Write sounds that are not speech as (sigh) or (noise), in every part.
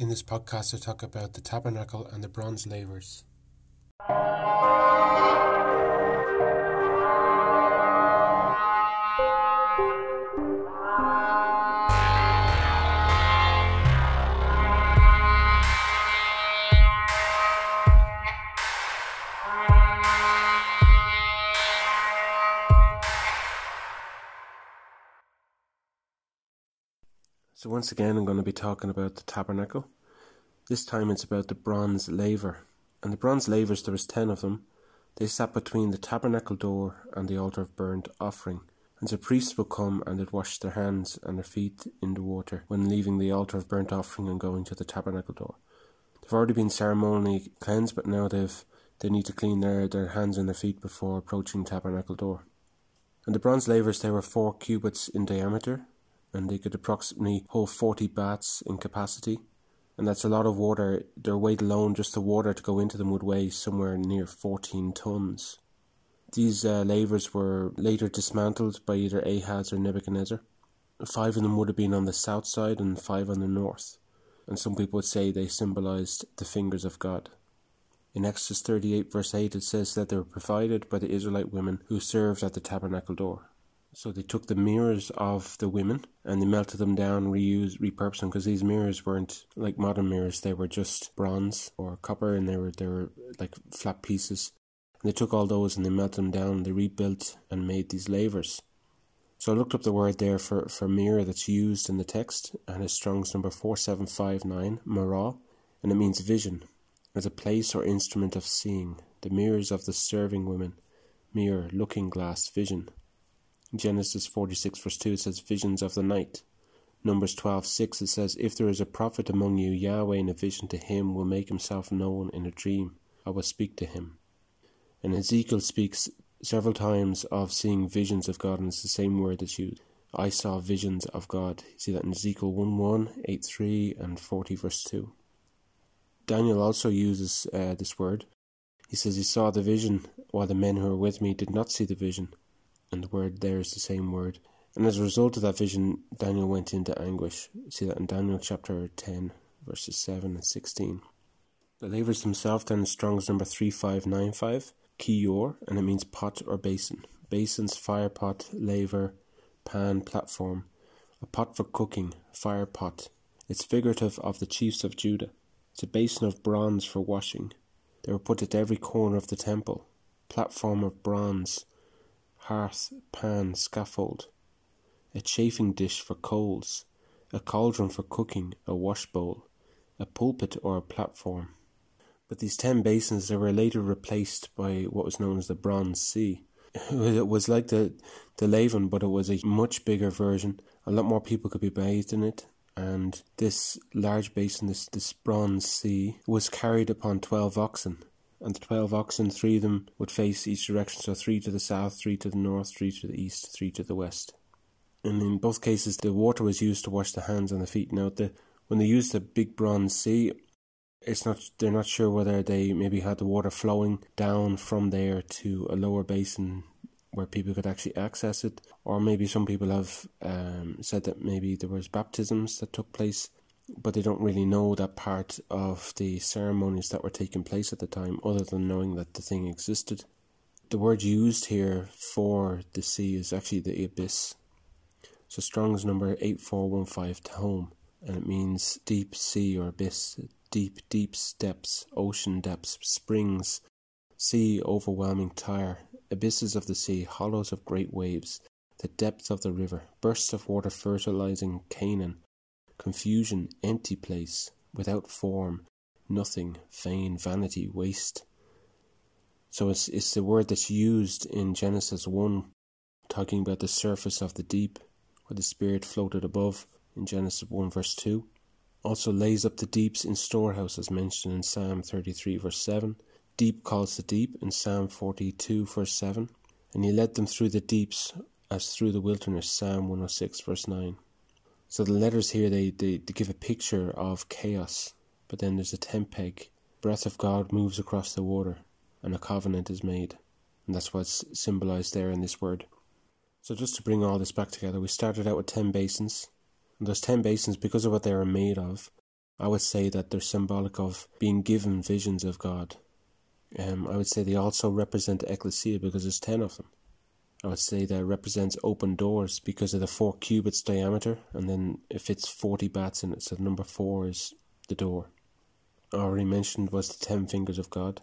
In this podcast, I talk about the tabernacle and the bronze lavers. So, once again, I'm going to be talking about the tabernacle. This time it's about the bronze laver. And the bronze lavers, there was ten of them. They sat between the tabernacle door and the altar of burnt offering. And the priests would come and they'd wash their hands and their feet in the water when leaving the altar of burnt offering and going to the tabernacle door. They've already been ceremonially cleansed, but now they've they need to clean their, their hands and their feet before approaching tabernacle door. And the bronze lavers, they were four cubits in diameter, and they could approximately hold 40 baths in capacity. And that's a lot of water. Their weight alone, just the water to go into them, would weigh somewhere near 14 tons. These uh, lavers were later dismantled by either Ahaz or Nebuchadnezzar. Five of them would have been on the south side and five on the north. And some people would say they symbolized the fingers of God. In Exodus 38, verse 8, it says that they were provided by the Israelite women who served at the tabernacle door. So they took the mirrors of the women and they melted them down, reused, repurposed them because these mirrors weren't like modern mirrors; they were just bronze or copper, and they were they were like flat pieces. And they took all those and they melted them down. They rebuilt and made these lavers. So I looked up the word there for, for mirror that's used in the text, and it's Strong's number 4759, marah, and it means vision, as a place or instrument of seeing. The mirrors of the serving women, mirror, looking glass, vision. Genesis 46 verse 2 it says visions of the night. Numbers 12 6 it says if there is a prophet among you Yahweh in a vision to him will make himself known in a dream. I will speak to him. And Ezekiel speaks several times of seeing visions of God and it's the same word that's used. I saw visions of God. You see that in Ezekiel 1 1, 8 3 and 40 verse 2. Daniel also uses uh, this word. He says he saw the vision while the men who were with me did not see the vision and the word there is the same word. And as a result of that vision, Daniel went into anguish. See that in Daniel chapter 10, verses 7 and 16. The lavers themselves then Strong's number 3595, kior, and it means pot or basin. Basins, fire pot, laver, pan, platform. A pot for cooking, fire pot. It's figurative of the chiefs of Judah. It's a basin of bronze for washing. They were put at every corner of the temple. Platform of bronze hearth, pan, scaffold, a chafing dish for coals, a cauldron for cooking, a washbowl, a pulpit or a platform. But these ten basins they were later replaced by what was known as the Bronze Sea. (laughs) It was like the the laver, but it was a much bigger version. A lot more people could be bathed in it, and this large basin, this this Bronze Sea, was carried upon twelve oxen, and the twelve oxen, three of them would face each direction, so three to the south, three to the north, three to the east, three to the west. And in both cases, the water was used to wash the hands and the feet. Now, the when they used the big bronze sea, it's not they're not sure whether they maybe had the water flowing down from there to a lower basin where people could actually access it, or maybe some people have um, said that maybe there was baptisms that took place but they don't really know that part of the ceremonies that were taking place at the time, other than knowing that the thing existed. The word used here for the sea is actually the abyss. So Strong's number 8415 tehom, and it means deep sea or abyss, deep, deep depths, ocean depths, springs, sea overwhelming Tyre, abysses of the sea, hollows of great waves, the depth of the river, bursts of water fertilizing Canaan, confusion, empty place, without form, nothing, vain, vanity, waste. So it's, it's the word that's used in Genesis 1, talking about the surface of the deep, where the Spirit floated above in Genesis 1, verse 2. Also lays up the deeps in storehouses mentioned in Psalm 33, verse 7. Deep calls the deep in Psalm 42, verse 7. And he led them through the deeps as through the wilderness, Psalm 106, verse 9. So the letters here they, they, they give a picture of chaos, but then there's a tent peg. Breath of God moves across the water, and a covenant is made, and that's what's symbolized there in this word. So just to bring all this back together, we started out with ten basins, and those ten basins, because of what they are made of, I would say that they're symbolic of being given visions of God. Um, I would say they also represent the ecclesia because there's ten of them. I would say that represents open doors because of the four cubits diameter, and then it fits 40 bats in it, so number four is the door. I already mentioned was the ten fingers of God.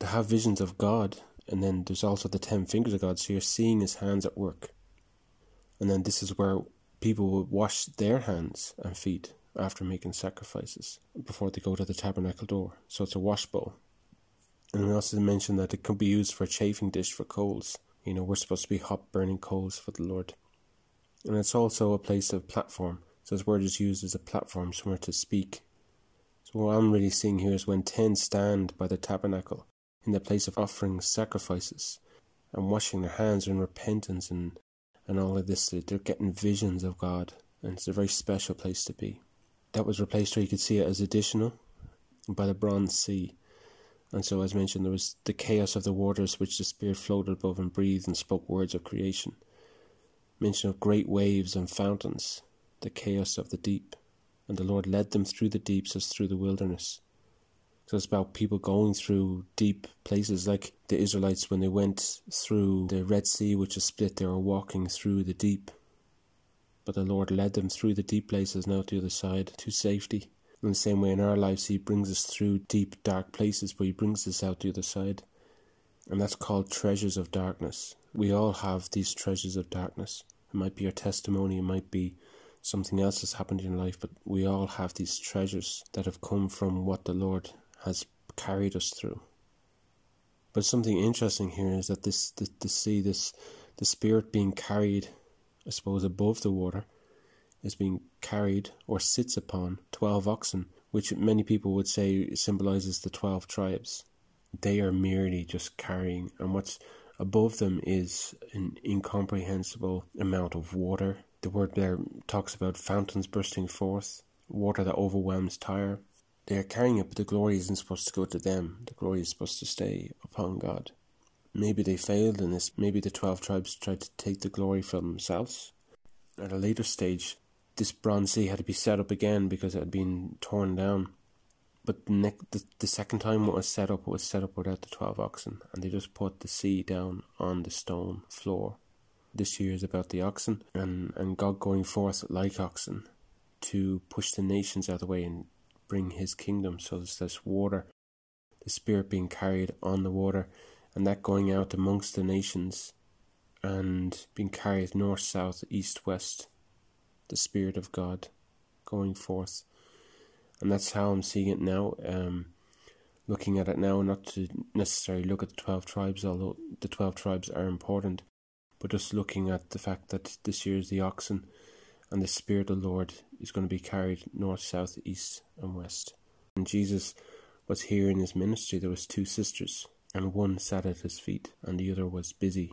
To have visions of God, and then there's also the ten fingers of God, so you're seeing his hands at work. And then this is where people would wash their hands and feet after making sacrifices before they go to the tabernacle door. So it's a wash bowl. And we also mentioned that it could be used for a chafing dish for coals. You know, we're supposed to be hot burning coals for the Lord. And it's also a place of platform. So this word is used as a platform, somewhere to speak. So what I'm really seeing here is when ten stand by the tabernacle in the place of offering sacrifices and washing their hands in repentance and, and all of this, they're getting visions of God. And it's a very special place to be. That was replaced where you could see it as additional by the bronze sea. And so, as mentioned, there was the chaos of the waters which the Spirit floated above and breathed and spoke words of creation. Mention of great waves and fountains, the chaos of the deep. And the Lord led them through the deeps as through the wilderness. So it's about people going through deep places, like the Israelites when they went through the Red Sea, which is split, they were walking through the deep. But the Lord led them through the deep places now to the other side to safety. In the same way, in our lives, He brings us through deep, dark places, but He brings us out the other side. And that's called treasures of darkness. We all have these treasures of darkness. It might be your testimony, it might be something else that's happened in life, but we all have these treasures that have come from what the Lord has carried us through. But something interesting here is that this, the sea, this, the spirit being carried, I suppose, above the water, is being carried or sits upon 12 oxen, which many people would say symbolizes the 12 tribes. They are merely just carrying, and what's above them is an incomprehensible amount of water. The word there talks about fountains bursting forth, water that overwhelms Tyre. They are carrying it, but the glory isn't supposed to go to them. The glory is supposed to stay upon God. Maybe they failed in this. Maybe the 12 tribes tried to take the glory for themselves. At a later stage, this bronze sea had to be set up again because it had been torn down. But the, the, the second time it was set up, it was set up without the 12 oxen, and they just put the sea down on the stone floor. This year is about the oxen, and, and God going forth like oxen to push the nations out of the way and bring his kingdom. So there's this water, the Spirit being carried on the water, and that going out amongst the nations and being carried north, south, east, west the Spirit of God going forth. And that's how I'm seeing it now. Um, looking at it now, not to necessarily look at the 12 tribes, although the 12 tribes are important, but just looking at the fact that this year is the oxen and the Spirit of the Lord is going to be carried north, south, east, and west. And Jesus was here in his ministry. There was two sisters, and one sat at his feet, and the other was busy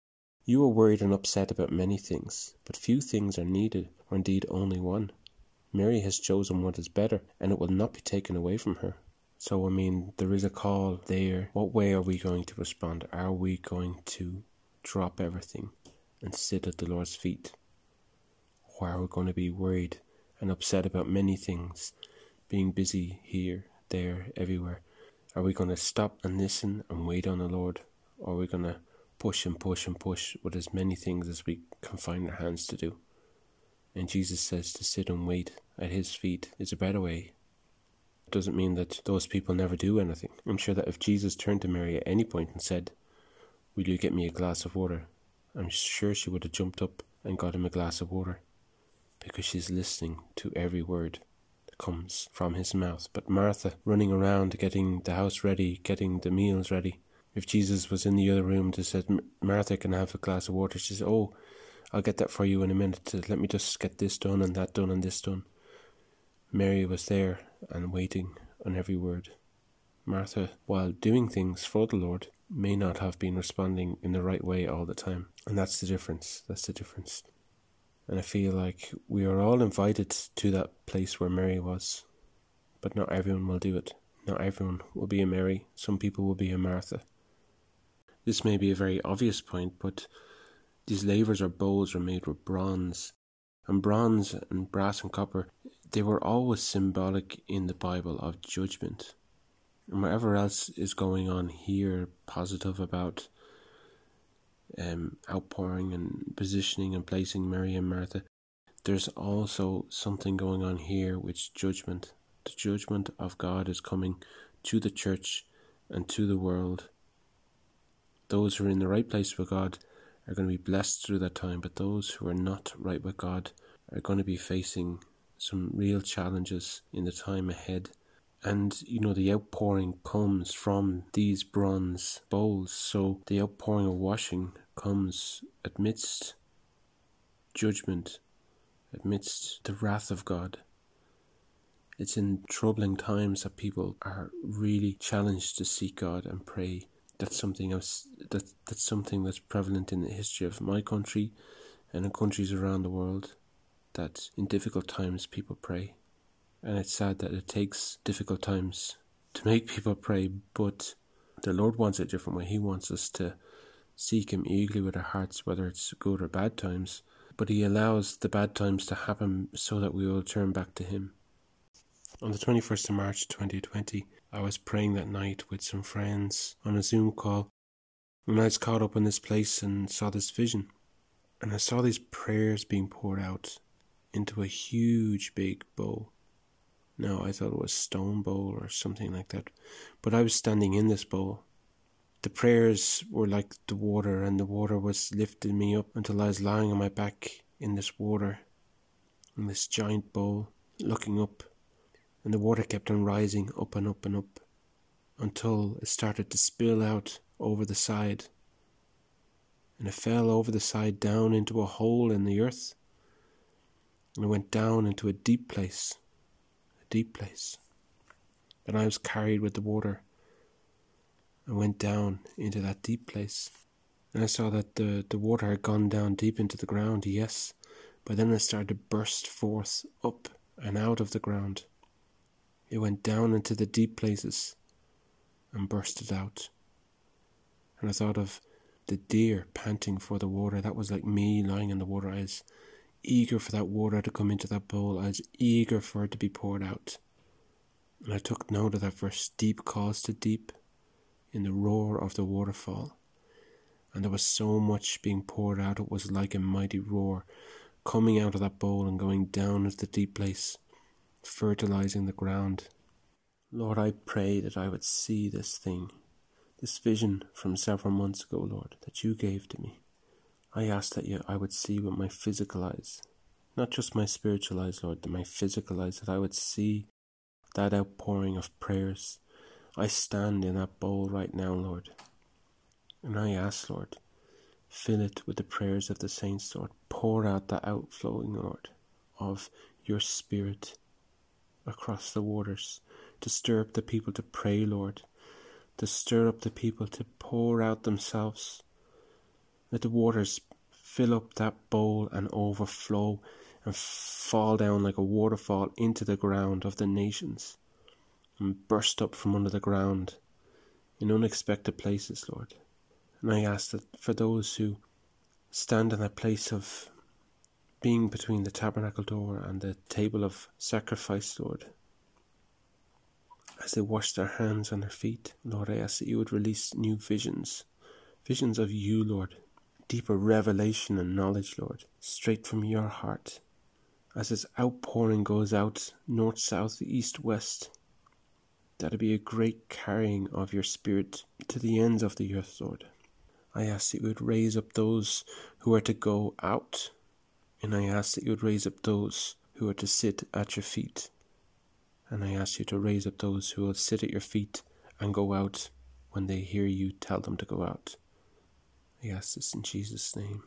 you are worried and upset about many things, but few things are needed, or indeed only one. Mary has chosen what is better, and it will not be taken away from her. So, I mean, there is a call there. What way are we going to respond? Are we going to drop everything and sit at the Lord's feet? Or are we going to be worried and upset about many things, being busy here, there, everywhere? Are we going to stop and listen and wait on the Lord? Or are we going to push and push and push with as many things as we can find our hands to do. And Jesus says to sit and wait at his feet is a better way. It doesn't mean that those people never do anything. I'm sure that if Jesus turned to Mary at any point and said, Will you get me a glass of water? I'm sure she would have jumped up and got him a glass of water because she's listening to every word that comes from his mouth. But Martha, running around getting the house ready, getting the meals ready, if Jesus was in the other room to said, Martha can I have a glass of water, she said, Oh, I'll get that for you in a minute. Let me just get this done and that done and this done. Mary was there and waiting on every word. Martha, while doing things for the Lord, may not have been responding in the right way all the time. And that's the difference. That's the difference. And I feel like we are all invited to that place where Mary was, but not everyone will do it. Not everyone will be a Mary. Some people will be a Martha. This may be a very obvious point, but these lavers or bowls were made with bronze. And bronze and brass and copper, they were always symbolic in the Bible of judgment and whatever else is going on here, positive about um, outpouring and positioning and placing Mary and Martha, there's also something going on here which judgment. The judgment of God is coming to the church and to the world. Those who are in the right place with God are going to be blessed through that time, but those who are not right with God are going to be facing some real challenges in the time ahead. And you know the outpouring comes from these bronze bowls. So the outpouring of washing comes amidst judgment amidst the wrath of god. It's in troubling times that people are really challenged to seek god and pray that's something else that that's something that's prevalent in the history of my country and in countries around the world that in difficult times people pray and it's sad that it takes difficult times to make (laughs) people pray, but the Lord wants it a different way. He wants us to seek Him eagerly with our hearts, whether it's good or bad times. But He allows the bad times to happen so that we will turn back to Him. On the 21st of March 2020, I was praying that night with some friends on a Zoom call, and I was caught up in this place and saw this vision. And I saw these prayers being poured out into a huge big bowl. Now, I thought it was stone bowl or something like that. But I was standing in this bowl. The prayers were like the water, and the water was lifting me up until I was lying on my back in this water, in this giant bowl, looking up. And the water kept on rising up and up and up until it started to spill out over the side. And it fell over the side down into a hole in the earth. And it went down into a deep place a deep place. And I was carried with the water and went down into that deep place. And I saw that the, the water had gone down deep into the ground, yes, but then it started to burst forth up and out of the ground. It went down into the deep places and bursted out. And I thought of the deer panting for the water. That was like me lying in the water. I was eager for that water to come into that bowl. I was eager for it to be poured out. And I took note of that verse deep calls to deep in the roar of the waterfall. And there was so much being poured out, it was like a mighty roar coming out of that bowl and going down into the deep place, fertilizing the ground. Lord, I pray that I would see this thing, this vision from several months ago, Lord, that you gave to me. I ask that you, I would see with my physical eyes, not just my spiritual eyes, Lord, but my physical eyes, that I would see that outpouring of prayers. I stand in that bowl right now, Lord, and I ask, Lord, fill it with the prayers of the saints, Lord. Pour out the outflowing, Lord, of your Spirit across the waters. To stir up the people to pray, Lord, to stir up the people to pour out themselves. Let the waters fill up that bowl and overflow and fall down like a waterfall into the ground of the nations and burst up from under the ground in unexpected places, Lord. And I ask that for those who stand in that place of being between the tabernacle door and the table of sacrifice, Lord, as they wash their hands and their feet, Lord, I ask that you would release new visions, visions of you, Lord, deeper revelation and knowledge, Lord, straight from your heart, as this outpouring goes out north, south, east, west. That it be a great carrying of your Spirit to the ends of the earth, Lord. I ask that you would raise up those who are to go out, and I ask that you would raise up those who are to sit at your feet. And I ask you to raise up those who will sit at your feet and go out when they hear you tell them to go out. I ask this in Jesus' name.